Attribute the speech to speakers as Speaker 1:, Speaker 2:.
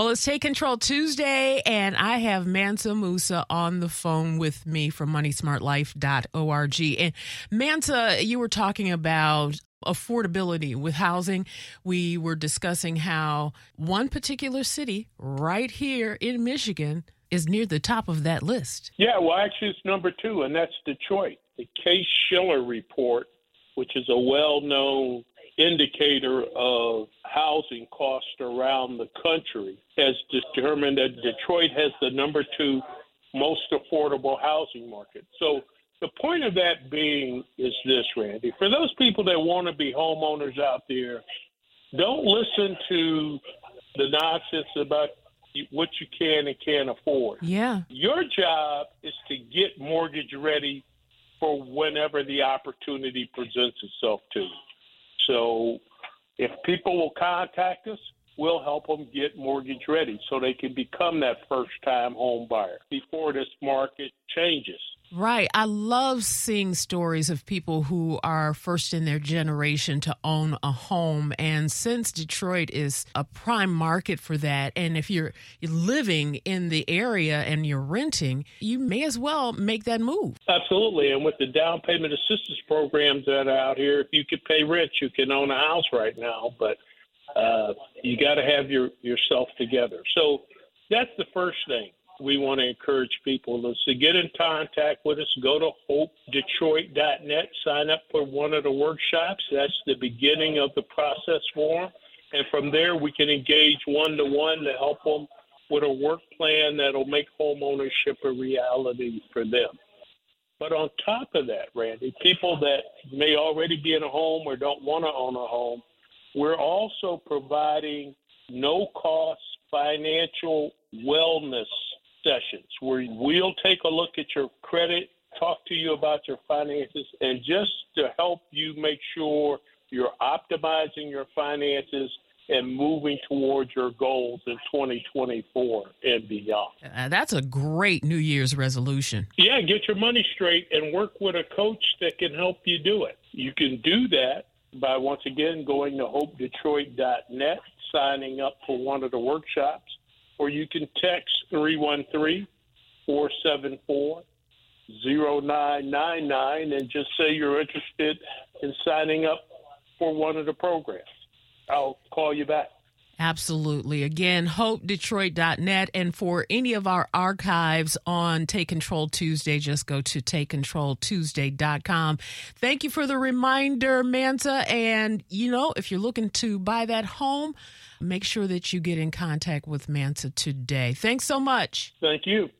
Speaker 1: Well, it's Take Control Tuesday, and I have Mansa Musa on the phone with me from MoneySmartLife.org. And Mansa, you were talking about affordability with housing. We were discussing how one particular city right here in Michigan is near the top of that list.
Speaker 2: Yeah, well, actually, it's number two, and that's Detroit. The Case Shiller report, which is a well known indicator of housing costs around the country, has determined that Detroit has the number two most affordable housing market. So the point of that being is this, Randi. For those people that want to be homeowners out there, don't listen to the nonsense about what you can and can't afford.
Speaker 1: Yeah.
Speaker 2: Your job is to get mortgage ready for whenever the opportunity presents itself to you. So if people will contact us, we'll help them get mortgage ready so they can become that first time home buyer before this market changes.
Speaker 1: Right. I love seeing stories of people who are first in their generation to own a home. And since Detroit is a prime market for that, and if you're living in the area and you're renting, you may as well make that move.
Speaker 2: Absolutely. And with the down payment assistance programs that are out here, if you could pay rent, you can own a house right now. But uh, you got to have your yourself together. So that's the first thing we want to encourage people is to get in contact with us. Go to hopedetroit.net, sign up for one of the workshops. That's the beginning of the process for them. And from there, we can engage one to one to help them with a work plan that'll make home ownership a reality for them. But on top of that, Randi, people that may already be in a home or don't want to own a home, we're also providing no cost financial wellness sessions where we'll take a look at your credit, talk to you about your finances, and just to help you make sure you're optimizing your finances and moving towards your goals in 2024 and beyond.
Speaker 1: Uh, that's a great New Year's resolution.
Speaker 2: Yeah, get your money straight and work with a coach that can help you do it. You can do that by once again going to hopedetroit.net, signing up for one of the workshops or you can text 313 474 0999 and just say you're interested in signing up for one of the programs. I'll call you back.
Speaker 1: Absolutely. Again, hopedetroit.net. And for any of our archives on Take Control Tuesday, just go to takecontroltuesday.com. Thank you for the reminder, Mansa. And, you know, if you're looking to buy that home, make sure that you get in contact with Mansa today. Thanks so much.
Speaker 2: Thank you.